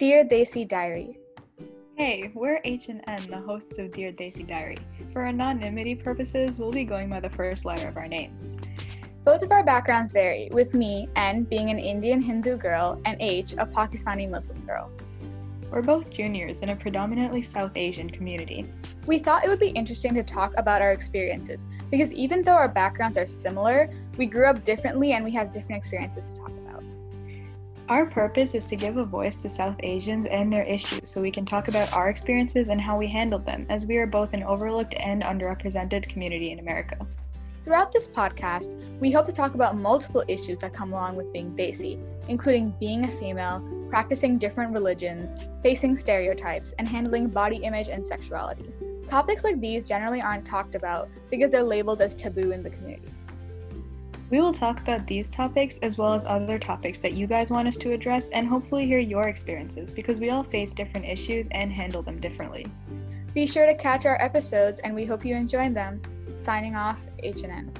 Dear Desi Diary. Hey, we're H and N, the hosts of Dear Desi Diary. For anonymity purposes, we'll be going by the first letter of our names. Both of our backgrounds vary, with me, N, being an Indian Hindu girl, and H, a Pakistani Muslim girl. We're both juniors in a predominantly South Asian community. We thought it would be interesting to talk about our experiences because even though our backgrounds are similar, we grew up differently and we have different experiences to talk about. Our purpose is to give a voice to South Asians and their issues so we can talk about our experiences and how we handled them, as we are both an overlooked and underrepresented community in America. Throughout this podcast, we hope to talk about multiple issues that come along with being Desi, including being a female, practicing different religions, facing stereotypes, and handling body image and sexuality. Topics like these generally aren't talked about because they're labeled as taboo in the community. We will talk about these topics as well as other topics that you guys want us to address and hopefully hear your experiences because we all face different issues and handle them differently. Be sure to catch our episodes and we hope you enjoyed them. Signing off, H&N.